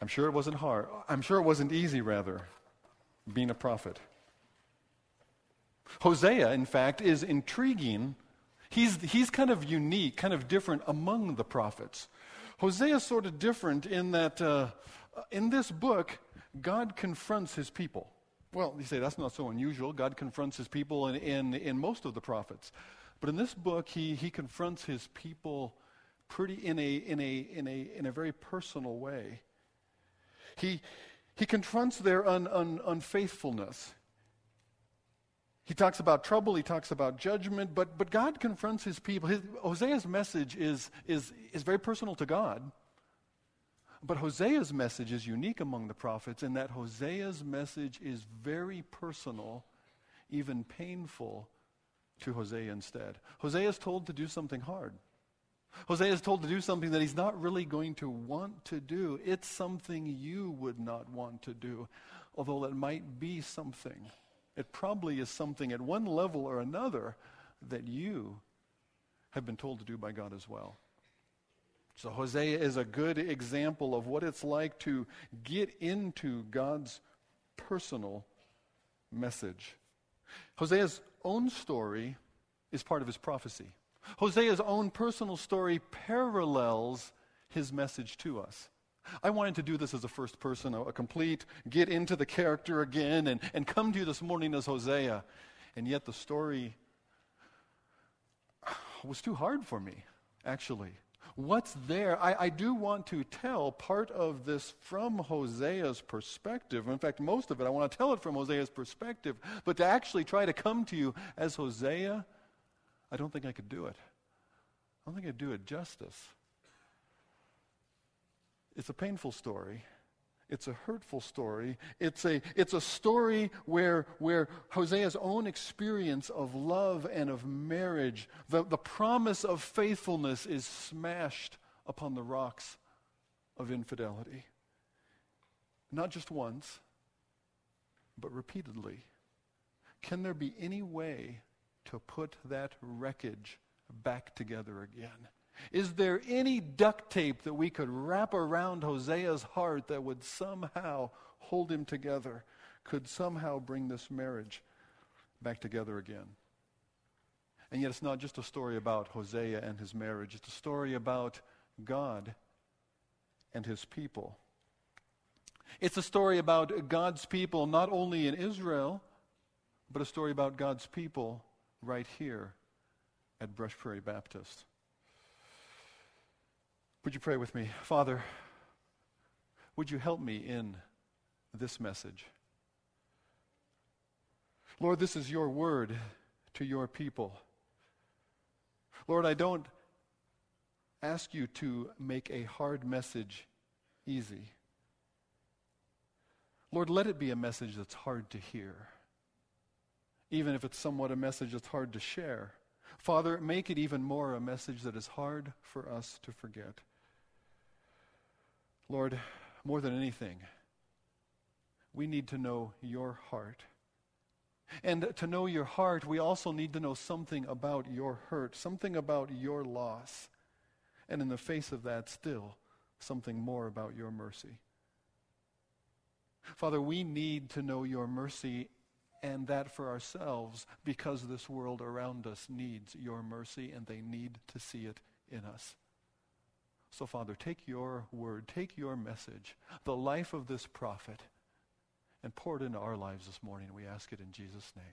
I'm sure it wasn't hard. I'm sure it wasn't easy, rather, being a prophet. Hosea, in fact, is intriguing. He's, he's kind of unique, kind of different among the prophets. Hosea is sort of different in that uh, in this book, God confronts his people. Well, you say that's not so unusual. God confronts his people in, in, in most of the prophets. But in this book, he, he confronts his people pretty in a, in a, in a, in a very personal way. He, he confronts their un, un, unfaithfulness. He talks about trouble, he talks about judgment, but, but God confronts his people. His, Hosea's message is, is, is very personal to God. But Hosea's message is unique among the prophets in that Hosea's message is very personal, even painful to Hosea instead. Hosea is told to do something hard. Hosea is told to do something that he's not really going to want to do. It's something you would not want to do, although it might be something. It probably is something at one level or another that you have been told to do by God as well. So Hosea is a good example of what it's like to get into God's personal message. Hosea's own story is part of his prophecy. Hosea's own personal story parallels his message to us. I wanted to do this as a first person, a, complete get into the character again and, and come to you this morning as Hosea. And yet the story was too hard for me, actually. What's there? I, I do want to tell part of this from Hosea's perspective. In fact, most of it, I want to tell it from Hosea's perspective. But to actually try to come to you as Hosea, I don't think I could do it. I don't think I'd do it justice. It's a painful story. It's a hurtful story. It's a, it's a story where, where Hosea's own experience of love and of marriage, the, the promise of faithfulness is smashed upon the rocks of infidelity. Not just once, but repeatedly. Can there be any way to put that wreckage back together again? Is there any duct tape that we could wrap around Hosea's heart that would somehow hold him together, could somehow bring this marriage back together again? And yet, it's not just a story about Hosea and his marriage, it's a story about God and his people. It's a story about God's people, not only in Israel, but a story about God's people right here at Brush Prairie Baptist. Would you pray with me? Father, would you help me in this message? Lord, this is your word to your people. Lord, I don't ask you to make a hard message easy. Lord, let it be a message that's hard to hear, even if it's somewhat a message that's hard to share. Father, make it even more a message that is hard for us to forget. Lord, more than anything, we need to know your heart. And to know your heart, we also need to know something about your hurt, something about your loss. And in the face of that, still, something more about your mercy. Father, we need to know your mercy and that for ourselves because this world around us needs your mercy and they need to see it in us. So, Father, take your word, take your message, the life of this prophet, and pour it into our lives this morning. We ask it in Jesus' name.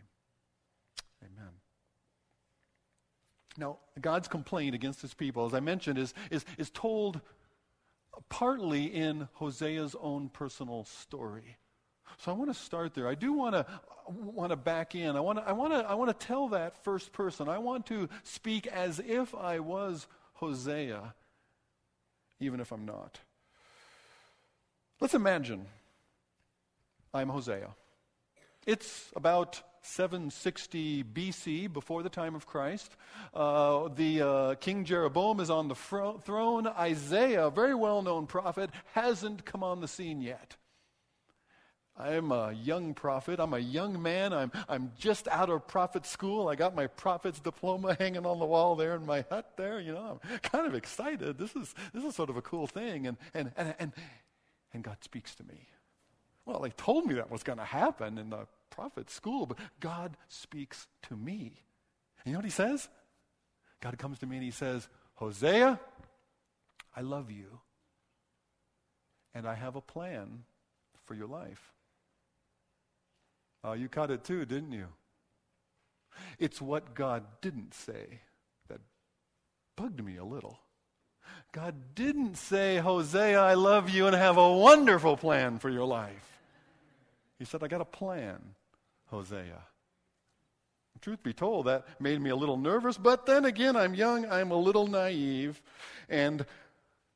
Amen. Now, God's complaint against his people, as I mentioned, is, is, is told partly in Hosea's own personal story. So I want to start there. I do want to want to back in. I want to I want to I want to tell that first person. I want to speak as if I was Hosea even if I'm not. Let's imagine I'm Hosea. It's about 760 BC, before the time of Christ. Uh, the uh, King Jeroboam is on the fro- throne. Isaiah, a very well known prophet, hasn't come on the scene yet. I'm a young prophet. I'm a young man. I'm, I'm just out of prophet school. I got my prophet's diploma hanging on the wall there in my hut there. You know, I'm kind of excited. This is, this is sort of a cool thing. And, and, and, and, and God speaks to me. Well, they told me that was going to happen in the prophet school, but God speaks to me. And you know what he says? God comes to me and he says, Hosea, I love you, and I have a plan for your life. Oh, you caught it too, didn't you? It's what God didn't say that bugged me a little. God didn't say, Hosea, I love you and have a wonderful plan for your life. He said, I got a plan, Hosea. Truth be told, that made me a little nervous, but then again, I'm young, I'm a little naive, and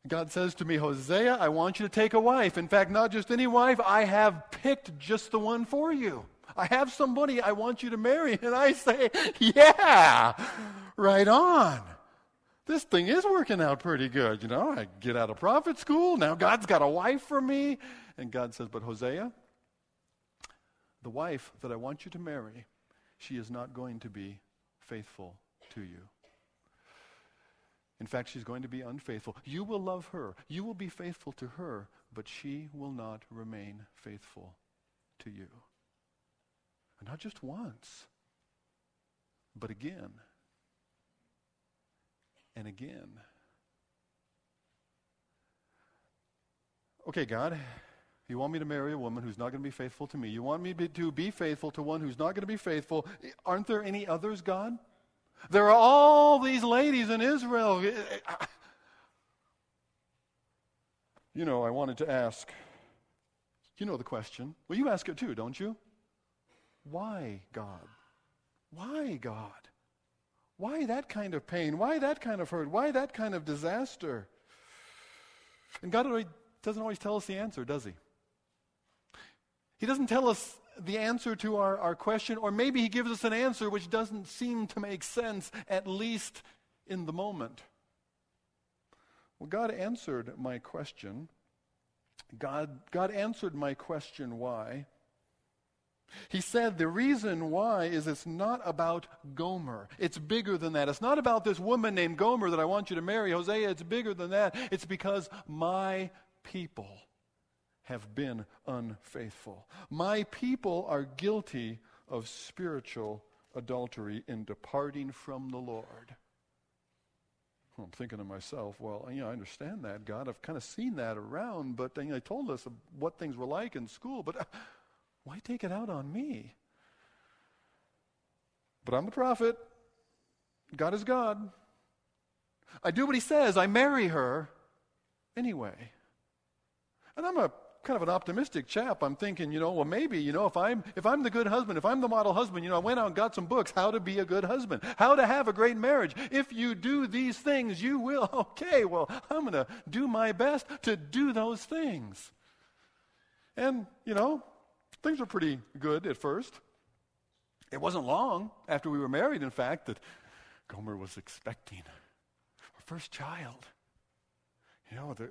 God says to me, Hosea, I want you to take a wife. In fact, not just any wife, I have picked just the one for you. I have somebody I want you to marry. And I say, Yeah, right on. This thing is working out pretty good. You know, I get out of prophet school. Now God's got a wife for me. And God says, But Hosea, the wife that I want you to marry, she is not going to be faithful to you. In fact, she's going to be unfaithful. You will love her. You will be faithful to her, but she will not remain faithful to you. And not just once, but again and again. Okay, God, you want me to marry a woman who's not going to be faithful to me. You want me to be faithful to one who's not going to be faithful. Aren't there any others, God? There are all these ladies in Israel. You know, I wanted to ask, you know the question. Well, you ask it too, don't you? Why, God? Why, God? Why that kind of pain? Why that kind of hurt? Why that kind of disaster? And God doesn't always tell us the answer, does He? He doesn't tell us the answer to our, our question, or maybe He gives us an answer which doesn't seem to make sense, at least in the moment. Well, God answered my question. God, God answered my question, why? He said the reason why is it's not about Gomer. It's bigger than that. It's not about this woman named Gomer that I want you to marry. Hosea, it's bigger than that. It's because my people have been unfaithful. My people are guilty of spiritual adultery in departing from the Lord. I'm thinking to myself, well, you know, I understand that, God. I've kind of seen that around, but you know, they told us what things were like in school, but why take it out on me? But I'm the prophet. God is God. I do what he says. I marry her anyway. And I'm a kind of an optimistic chap. I'm thinking, you know, well, maybe, you know, if I'm if I'm the good husband, if I'm the model husband, you know, I went out and got some books, how to be a good husband, how to have a great marriage. If you do these things, you will. Okay, well, I'm going to do my best to do those things. And, you know, Things were pretty good at first. It wasn't long after we were married, in fact, that Gomer was expecting our first child. You know, the,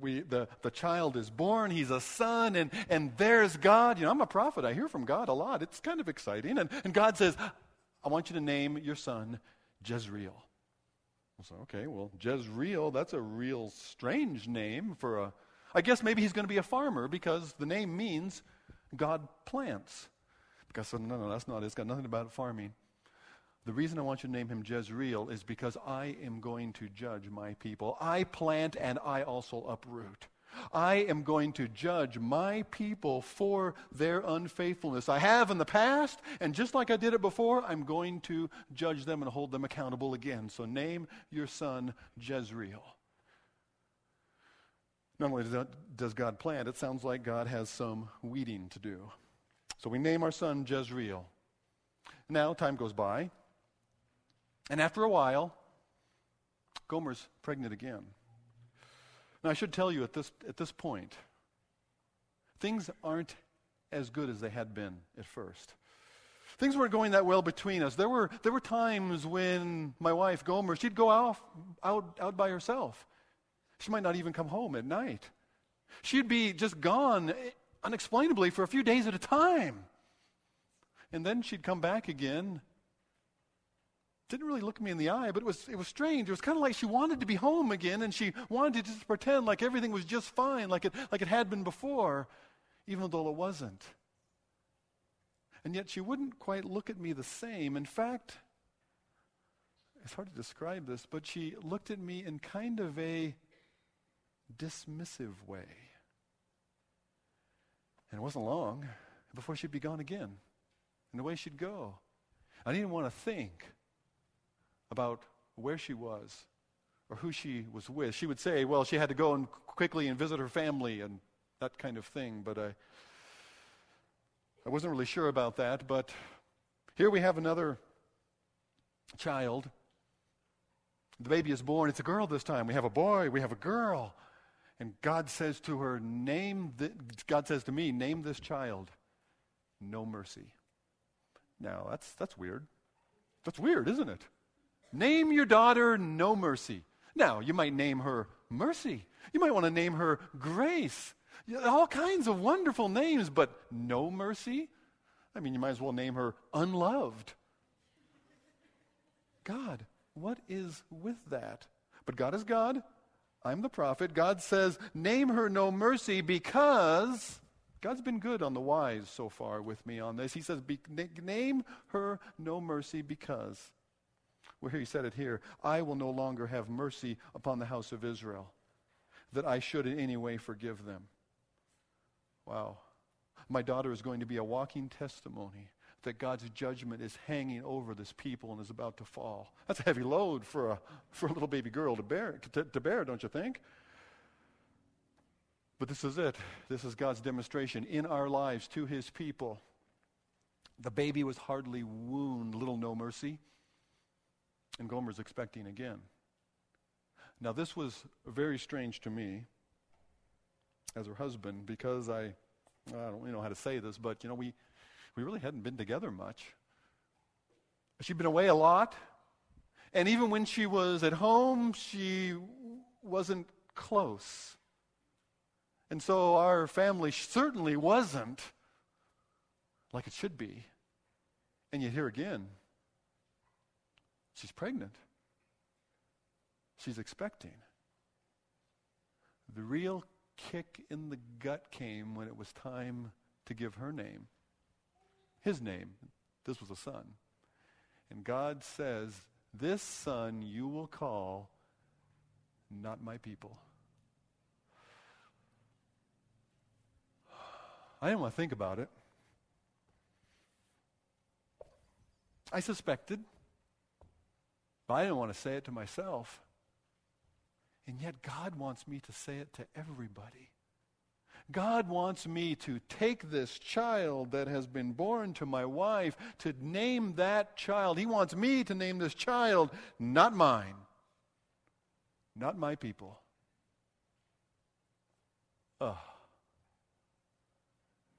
we, the, the child is born, he's a son, and, and there's God. You know, I'm a prophet, I hear from God a lot. It's kind of exciting. And, and God says, I want you to name your son Jezreel. I okay, well, Jezreel, that's a real strange name for a. I guess maybe he's going to be a farmer because the name means God plants. Because said, no, no, that's not it. It's got nothing about farming. The reason I want you to name him Jezreel is because I am going to judge my people. I plant and I also uproot. I am going to judge my people for their unfaithfulness. I have in the past, and just like I did it before, I'm going to judge them and hold them accountable again. So name your son Jezreel. Not only does God plant, it sounds like God has some weeding to do. So we name our son Jezreel. Now, time goes by, and after a while, Gomer's pregnant again. Now, I should tell you at this, at this point, things aren't as good as they had been at first. Things weren't going that well between us. There were, there were times when my wife, Gomer, she'd go off, out, out by herself. She might not even come home at night. She'd be just gone eh, unexplainably for a few days at a time. And then she'd come back again. didn't really look me in the eye, but it was, it was strange. It was kind of like she wanted to be home again and she wanted to just pretend like everything was just fine, like it, like it had been before, even though it wasn't. And yet she wouldn't quite look at me the same. In fact, it's hard to describe this, but she looked at me in kind of a dismissive way. And it wasn't long before she'd be gone again, and away she'd go. I didn't want to think about where she was or who she was with. She would say, well, she had to go and quickly and visit her family and that kind of thing, but I, I wasn't really sure about that. But here we have another child. The baby is born. It's a girl this time. We have a boy, we have a girl. And God says to her, name the, God says to me, name this child no mercy. Now, that's, that's weird. That's weird, isn't it? Name your daughter no mercy. Now, you might name her mercy. You might want to name her grace. All kinds of wonderful names, but no mercy? I mean, you might as well name her unloved. God, what is with that? But God is God. I'm the prophet. God says, name her no mercy because God's been good on the wise so far with me on this. He says, name her no mercy because. Well, here he said it here I will no longer have mercy upon the house of Israel, that I should in any way forgive them. Wow. My daughter is going to be a walking testimony that God's judgment is hanging over this people and is about to fall. That's a heavy load for a, for a little baby girl to bear, to, to bear, don't you think? But this is it. This is God's demonstration in our lives to his people. The baby was hardly wound, little no mercy. And Gomer's expecting again. Now, this was very strange to me as her husband because I, I don't know how to say this, but, you know, we, we really hadn't been together much. She'd been away a lot. And even when she was at home, she wasn't close. And so our family certainly wasn't like it should be. And yet, here again, She's pregnant. She's expecting. The real kick in the gut came when it was time to give her name. His name. This was a son. And God says, This son you will call not my people. I didn't want to think about it. I suspected. But I didn't want to say it to myself. And yet, God wants me to say it to everybody. God wants me to take this child that has been born to my wife, to name that child. He wants me to name this child, not mine, not my people. Ugh.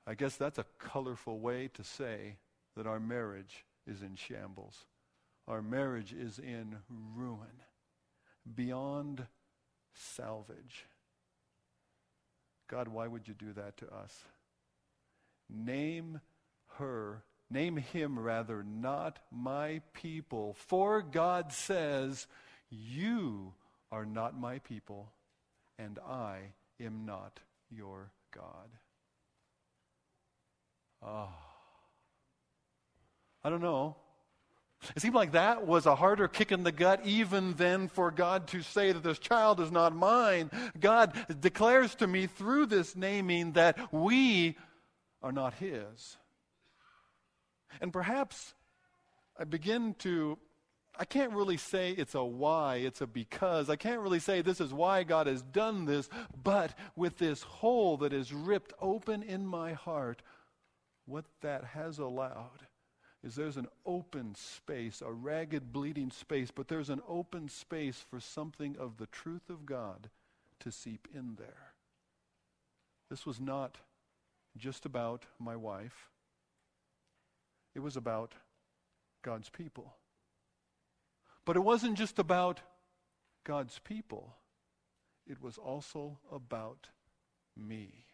I guess that's a colorful way to say that our marriage is in shambles. Our marriage is in ruin, beyond salvage. God, why would you do that to us? Name her, name him rather, not my people. For God says, You are not my people, and I am not your God. Ah. Oh. I don't know. It seemed like that was a harder kick in the gut even than for God to say that this child is not mine. God declares to me through this naming that we are not His. And perhaps I begin to, I can't really say it's a why, it's a because. I can't really say this is why God has done this, but with this hole that is ripped open in my heart, what that has allowed is there's an open space, a ragged, bleeding space, but there's an open space for something of the truth of God to seep in there. This was not just about my wife, it was about God's people. But it wasn't just about God's people, it was also about me.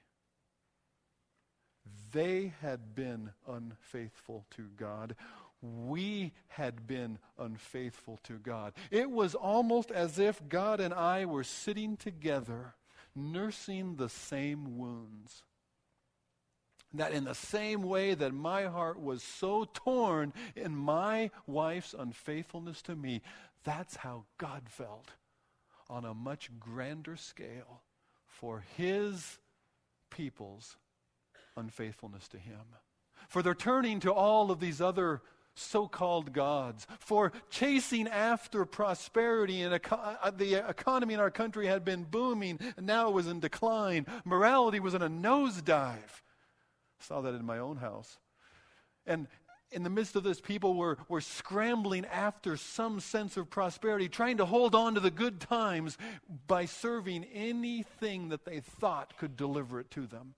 They had been unfaithful to God. we had been unfaithful to God. It was almost as if God and I were sitting together, nursing the same wounds. That in the same way that my heart was so torn in my wife's unfaithfulness to me, that's how God felt on a much grander scale for his people's unfaithfulness to him. For they're turning to all of these other so called gods, for chasing after prosperity. And eco- uh, the economy in our country had been booming, and now it was in decline. Morality was in a nosedive. I saw that in my own house. And in the midst of this, people were, were scrambling after some sense of prosperity, trying to hold on to the good times by serving anything that they thought could deliver it to them.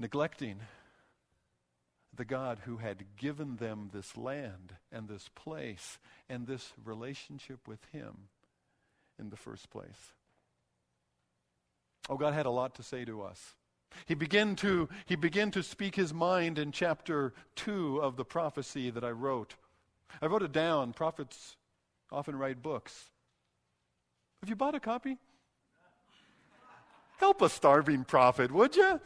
Neglecting the God who had given them this land and this place and this relationship with Him in the first place. Oh, God had a lot to say to us. He began to, he began to speak his mind in chapter 2 of the prophecy that I wrote. I wrote it down. Prophets often write books. Have you bought a copy? Help a starving prophet, would you?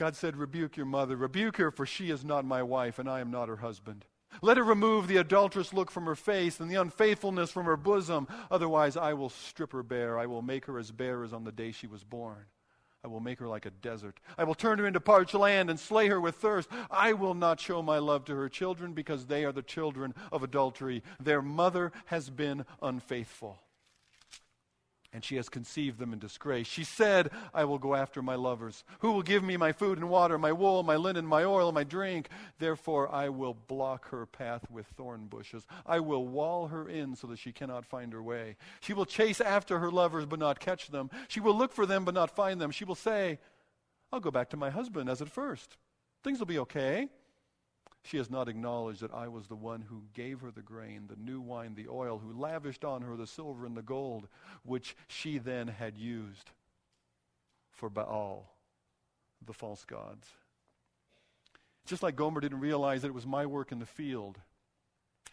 God said, Rebuke your mother. Rebuke her, for she is not my wife, and I am not her husband. Let her remove the adulterous look from her face and the unfaithfulness from her bosom. Otherwise, I will strip her bare. I will make her as bare as on the day she was born. I will make her like a desert. I will turn her into parched land and slay her with thirst. I will not show my love to her children because they are the children of adultery. Their mother has been unfaithful and she has conceived them in disgrace. She said, I will go after my lovers. Who will give me my food and water, my wool, my linen, my oil, my drink? Therefore, I will block her path with thorn bushes. I will wall her in so that she cannot find her way. She will chase after her lovers, but not catch them. She will look for them, but not find them. She will say, I'll go back to my husband as at first. Things will be okay. She has not acknowledged that I was the one who gave her the grain, the new wine, the oil, who lavished on her the silver and the gold, which she then had used for Baal, the false gods. Just like Gomer didn't realize that it was my work in the field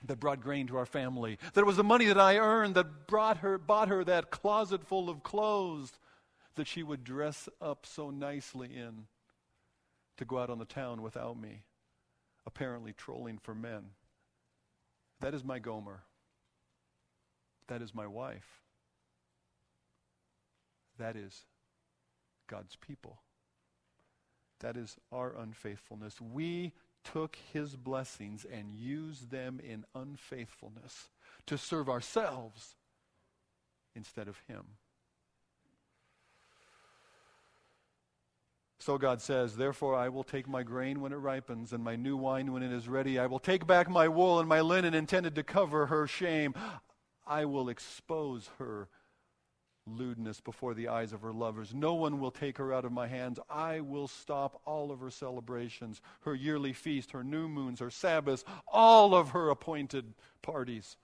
that brought grain to our family, that it was the money that I earned that brought her, bought her that closet full of clothes that she would dress up so nicely in to go out on the town without me apparently trolling for men. That is my Gomer. That is my wife. That is God's people. That is our unfaithfulness. We took his blessings and used them in unfaithfulness to serve ourselves instead of him. So God says, Therefore I will take my grain when it ripens, and my new wine when it is ready. I will take back my wool and my linen intended to cover her shame. I will expose her lewdness before the eyes of her lovers. No one will take her out of my hands. I will stop all of her celebrations, her yearly feast, her new moons, her Sabbaths, all of her appointed parties.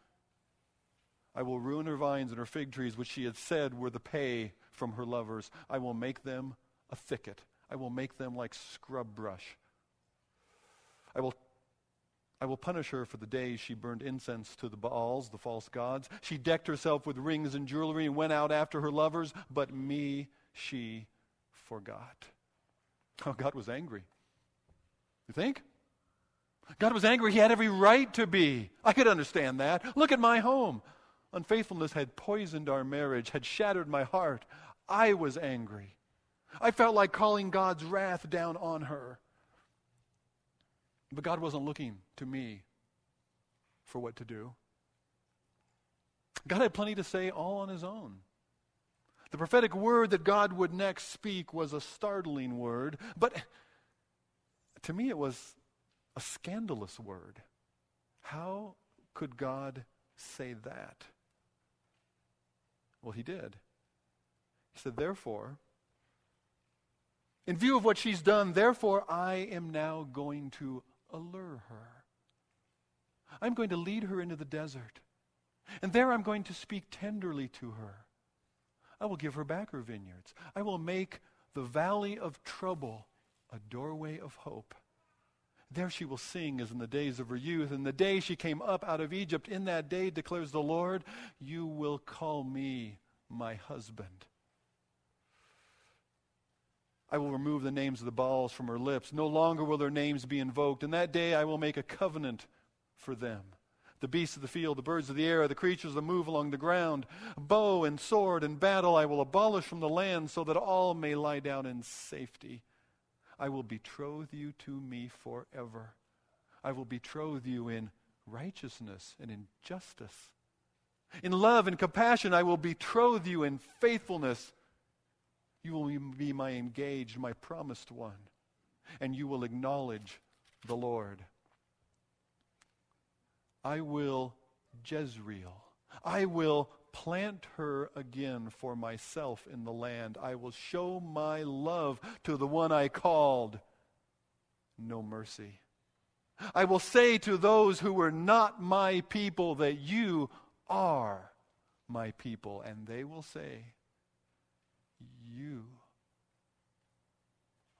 I will ruin her vines and her fig trees, which she had said were the pay from her lovers. I will make them a thicket I will make them like scrub brush. I will, I will punish her for the days she burned incense to the Baals, the false gods. She decked herself with rings and jewelry and went out after her lovers, but me she forgot. Oh, God was angry. You think? God was angry. He had every right to be. I could understand that. Look at my home. Unfaithfulness had poisoned our marriage, had shattered my heart. I was angry. I felt like calling God's wrath down on her. But God wasn't looking to me for what to do. God had plenty to say all on his own. The prophetic word that God would next speak was a startling word, but to me it was a scandalous word. How could God say that? Well, he did. He said, Therefore, in view of what she's done, therefore, I am now going to allure her. I'm going to lead her into the desert. And there I'm going to speak tenderly to her. I will give her back her vineyards. I will make the valley of trouble a doorway of hope. There she will sing as in the days of her youth. In the day she came up out of Egypt, in that day declares the Lord, you will call me my husband. I will remove the names of the Baals from her lips. No longer will their names be invoked. In that day I will make a covenant for them. The beasts of the field, the birds of the air, the creatures that move along the ground, bow and sword and battle I will abolish from the land so that all may lie down in safety. I will betroth you to me forever. I will betroth you in righteousness and in justice. In love and compassion, I will betroth you in faithfulness. You will be my engaged, my promised one, and you will acknowledge the Lord. I will Jezreel. I will plant her again for myself in the land. I will show my love to the one I called. No mercy. I will say to those who were not my people that you are my people. And they will say, You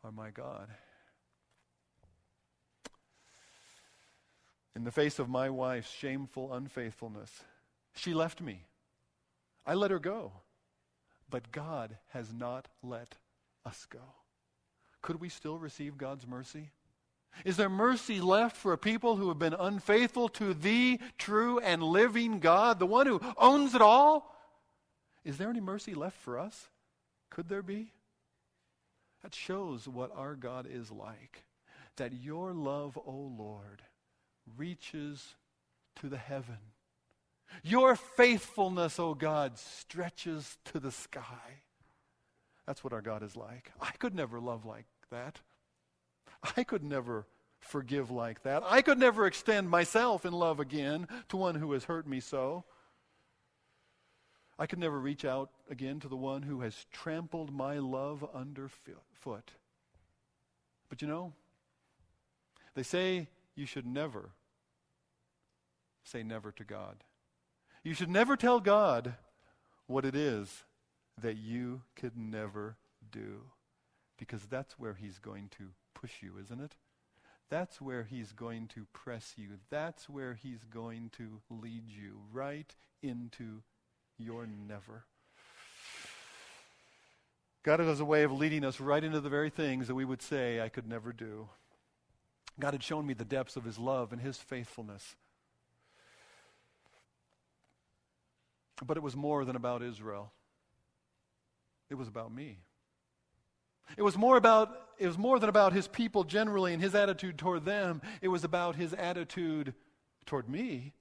are my God. In the face of my wife's shameful unfaithfulness, she left me. I let her go. But God has not let us go. Could we still receive God's mercy? Is there mercy left for a people who have been unfaithful to the true and living God, the one who owns it all? Is there any mercy left for us? Could there be? That shows what our God is like. That your love, O oh Lord, reaches to the heaven your faithfulness, O oh God, stretches to the sky. That's what our God is like. I could never love like that. I could never forgive like that. I could never extend myself in love again to one who has hurt me so. I could never reach out again to the one who has trampled my love underfoot. But you know, they say you should never say never to God. You should never tell God what it is that you could never do. Because that's where He's going to push you, isn't it? That's where He's going to press you. That's where He's going to lead you right into your never. God has a way of leading us right into the very things that we would say, I could never do. God had shown me the depths of His love and His faithfulness. But it was more than about Israel. It was about me. It was more about it was more than about his people generally and his attitude toward them. It was about his attitude toward me.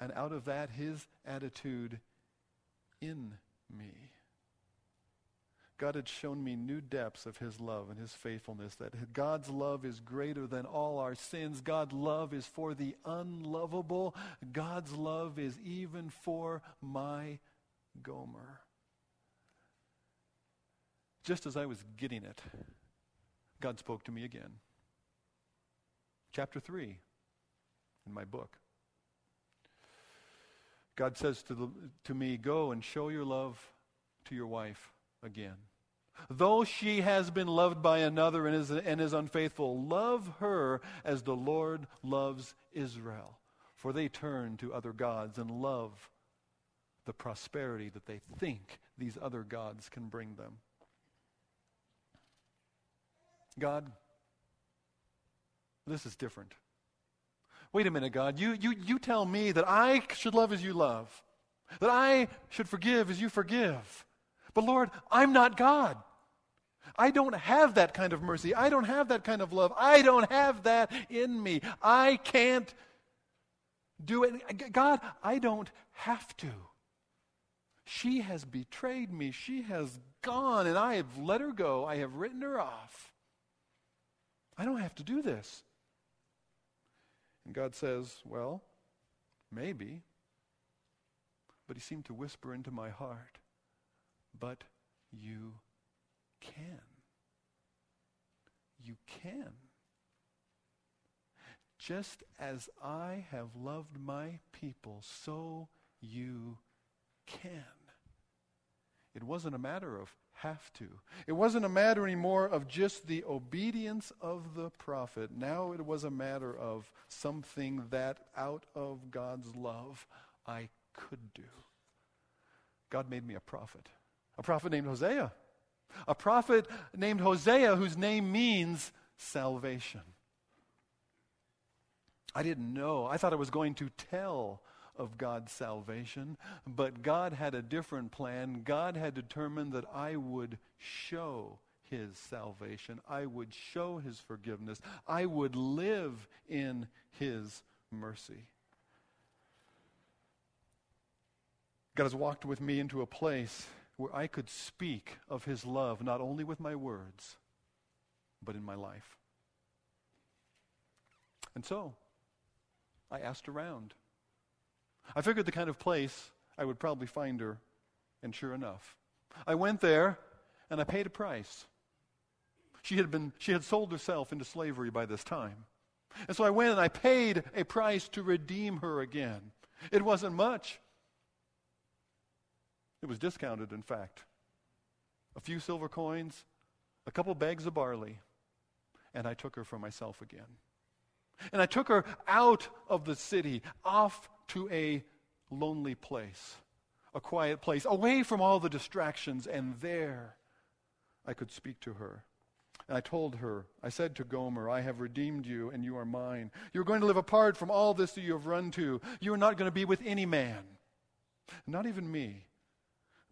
And out of that his attitude in me. God had shown me new depths of his love and his faithfulness, that God's love is greater than all our sins. God's love is for the unlovable. God's love is even for my Gomer. Just as I was getting it, God spoke to me again. Chapter 3 in my book. God says to, the, to me, Go and show your love to your wife again. Though she has been loved by another and is, and is unfaithful, love her as the Lord loves Israel. For they turn to other gods and love the prosperity that they think these other gods can bring them. God, this is different. Wait a minute, God. You, you, you tell me that I should love as you love, that I should forgive as you forgive. But Lord, I'm not God. I don't have that kind of mercy. I don't have that kind of love. I don't have that in me. I can't do it. God, I don't have to. She has betrayed me. She has gone, and I have let her go. I have written her off. I don't have to do this. And God says, Well, maybe. But he seemed to whisper into my heart, but you can. You can. Just as I have loved my people, so you can. it wasn't a matter of have to. It wasn't a matter anymore of just the obedience of the prophet. Now it was a matter of something that out of God's love I could do. God made me a prophet, a prophet named Hosea, a prophet named Hosea whose name means salvation. I didn't know. I thought I was going to tell of God's salvation, but God had a different plan. God had determined that I would show his salvation, I would show his forgiveness, I would live in his mercy. God has walked with me into a place where I could speak of his love not only with my words, but in my life. And so, I asked around. I figured the kind of place I would probably find her, and sure enough, I went there and I paid a price. She had, been, she had sold herself into slavery by this time. And so I went and I paid a price to redeem her again. It wasn't much. It was discounted, in fact. A few silver coins, a couple bags of barley, and I took her for myself again. And I took her out of the city, off to a lonely place, a quiet place, away from all the distractions, and there I could speak to her. And I told her, I said to Gomer, I have redeemed you, and you are mine. You're going to live apart from all this that you have run to. You are not going to be with any man, not even me.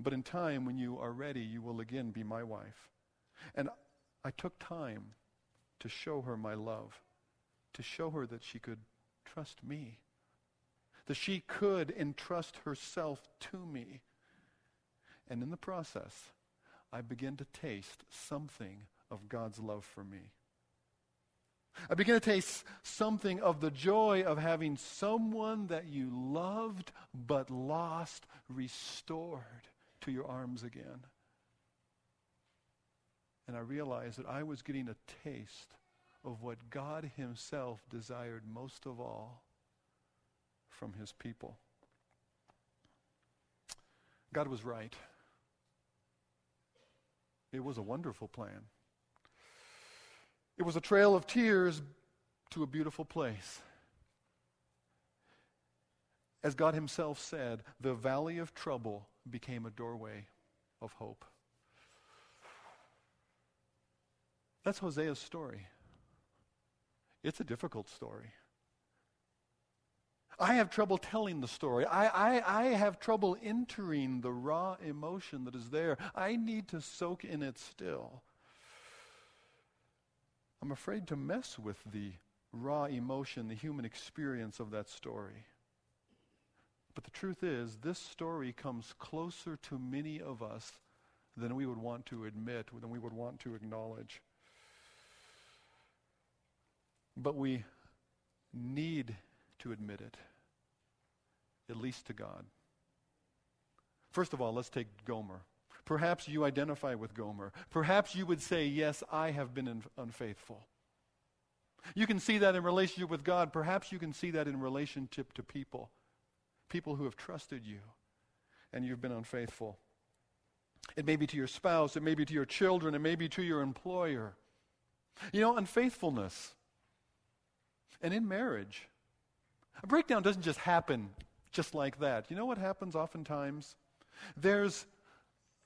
But in time, when you are ready, you will again be my wife. And I took time to show her my love, to show her that she could trust me that she could entrust herself to me. And in the process, I begin to taste something of God's love for me. I begin to taste something of the joy of having someone that you loved but lost restored to your arms again. And I realized that I was getting a taste of what God Himself desired most of all from his people. God was right. It was a wonderful plan. It was a trail of tears to a beautiful place. As God Himself said, the valley of trouble became a doorway of hope. That's Hosea's story. It's a difficult story. I have trouble telling the story. I, I, I have trouble entering the raw emotion that is there. I need to soak in it still. I'm afraid to mess with the raw emotion, the human experience of that story. But the truth is, this story comes closer to many of us than we would want to admit, than we would want to acknowledge. But we need to admit it, at least to God. First of all, let's take Gomer. Perhaps you identify with Gomer. Perhaps you would say, Yes, I have been unfaithful. You can see that in relationship with God. Perhaps you can see that in relationship to people, people who have trusted you and you've been unfaithful. It may be to your spouse, it may be to your children, it may be to your employer. You know, unfaithfulness. And in marriage, a breakdown doesn't just happen just like that. You know what happens oftentimes? There's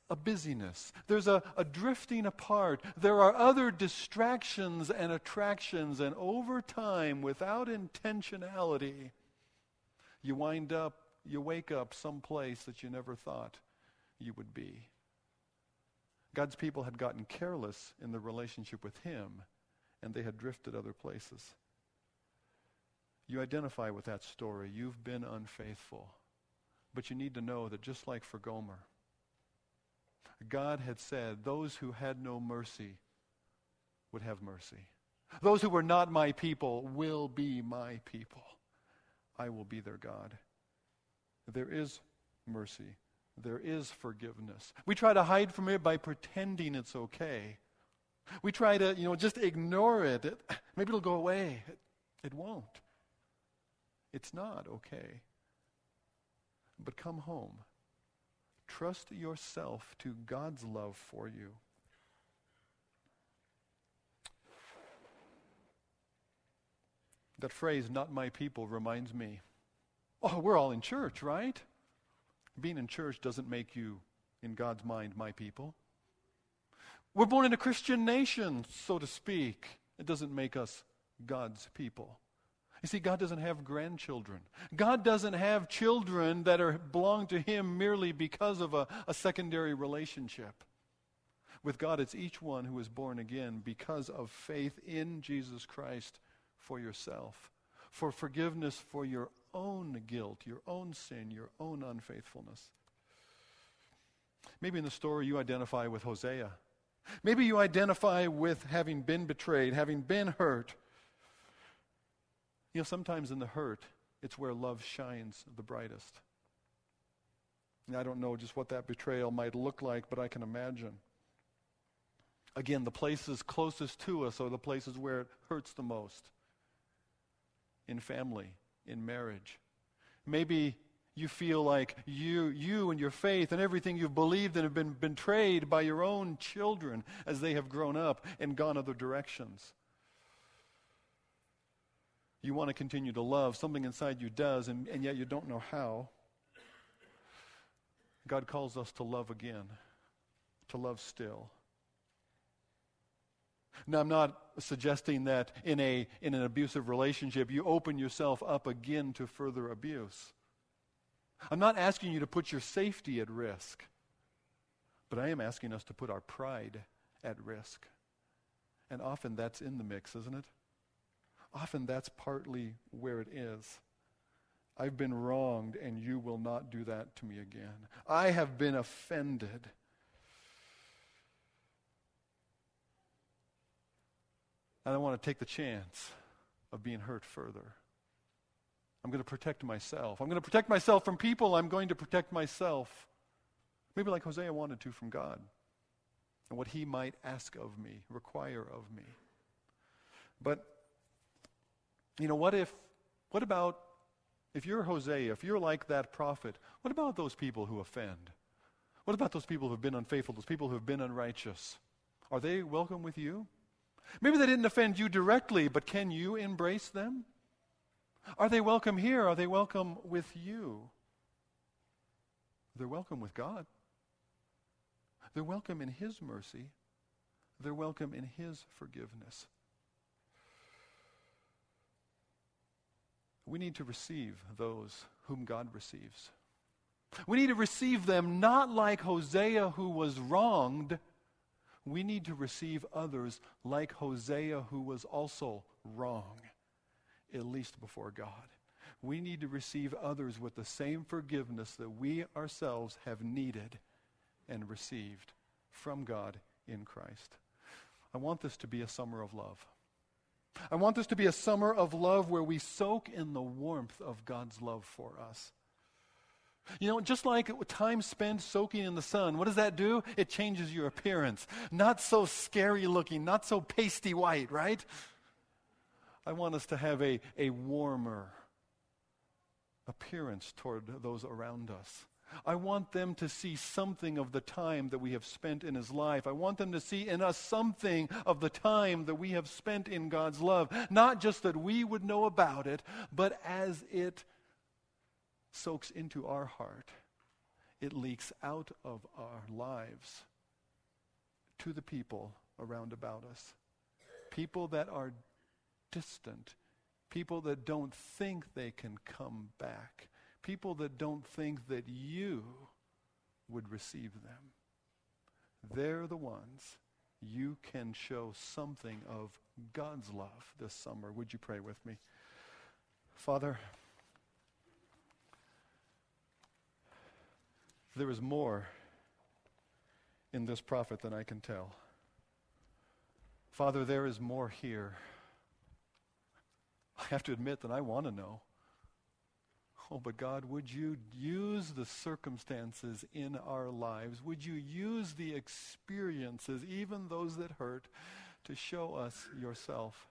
a busyness, there's a, a drifting apart, there are other distractions and attractions, and over time, without intentionality, you wind up, you wake up someplace that you never thought you would be. God's people had gotten careless in the relationship with Him, and they had drifted other places. You identify with that story. You've been unfaithful. But you need to know that just like for Gomer, God had said, Those who had no mercy would have mercy. Those who were not my people will be my people. I will be their God. There is mercy. There is forgiveness. We try to hide from it by pretending it's okay. We try to, you know, just ignore it. maybe it'll go away. It, it won't. It's not okay. But come home. Trust yourself to God's love for you. That phrase, not my people, reminds me oh, we're all in church, right? Being in church doesn't make you, in God's mind, my people. We're born in a Christian nation, so to speak. It doesn't make us God's people. You see, God doesn't have grandchildren. God doesn't have children that are belong to Him merely because of a, a secondary relationship. With God, it's each one who is born again because of faith in Jesus Christ for yourself, for forgiveness for your own guilt, your own sin, your own unfaithfulness. Maybe in the story you identify with Hosea. Maybe you identify with having been betrayed, having been hurt you know, sometimes in the hurt, it's where love shines the brightest. And I don't know just what that betrayal might look like, but I can imagine. Again, the places closest to us are the places where it hurts the most in family, in marriage. Maybe you feel like you, you and your faith and everything you've believed and have been betrayed by your own children as they have grown up and gone other directions. You want to continue to love. Something inside you does, and, and yet you don't know how. God calls us to love again, to love still. Now, I'm not suggesting that in, a, in an abusive relationship you open yourself up again to further abuse. I'm not asking you to put your safety at risk, but I am asking us to put our pride at risk. And often that's in the mix, isn't it? Often that's partly where it is. I've been wronged, and you will not do that to me again. I have been offended. I don't want to take the chance of being hurt further. I'm going to protect myself. I'm going to protect myself from people. I'm going to protect myself. Maybe like Hosea wanted to from God and what he might ask of me, require of me. But you know, what if, what about, if you're Hosea, if you're like that prophet, what about those people who offend? What about those people who have been unfaithful, those people who have been unrighteous? Are they welcome with you? Maybe they didn't offend you directly, but can you embrace them? Are they welcome here? Are they welcome with you? They're welcome with God. They're welcome in His mercy. They're welcome in His forgiveness. We need to receive those whom God receives. We need to receive them not like Hosea who was wronged. We need to receive others like Hosea who was also wrong, at least before God. We need to receive others with the same forgiveness that we ourselves have needed and received from God in Christ. I want this to be a summer of love. I want this to be a summer of love where we soak in the warmth of God's love for us. You know, just like time spent soaking in the sun, what does that do? It changes your appearance. Not so scary looking, not so pasty white, right? I want us to have a, a warmer appearance toward those around us. I want them to see something of the time that we have spent in His life. I want them to see in us something of the time that we have spent in God's love. Not just that we would know about it, but as it soaks into our heart, it leaks out of our lives to the people around about us. People that are distant, people that don't think they can come back people that don't think that you would receive them. They're the ones you can show something of God's love this summer. Would you pray with me? Father, there is more in this prophet than I can tell. Father, there is more here. I have to admit that I want to know. Oh, but God, would you use the circumstances in our lives? Would you use the experiences, even those that hurt, to show us yourself?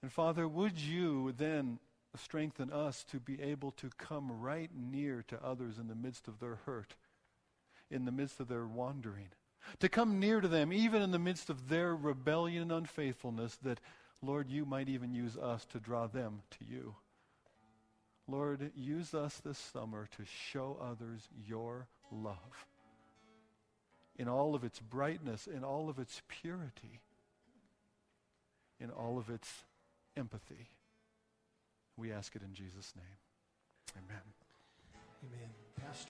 And Father, would you then strengthen us to be able to come right near to others in the midst of their hurt in the midst of their wandering, to come near to them even in the midst of their rebellion and unfaithfulness, that, Lord, you might even use us to draw them to you. Lord, use us this summer to show others your love in all of its brightness, in all of its purity, in all of its empathy. We ask it in Jesus' name. Amen. Amen. Pastor.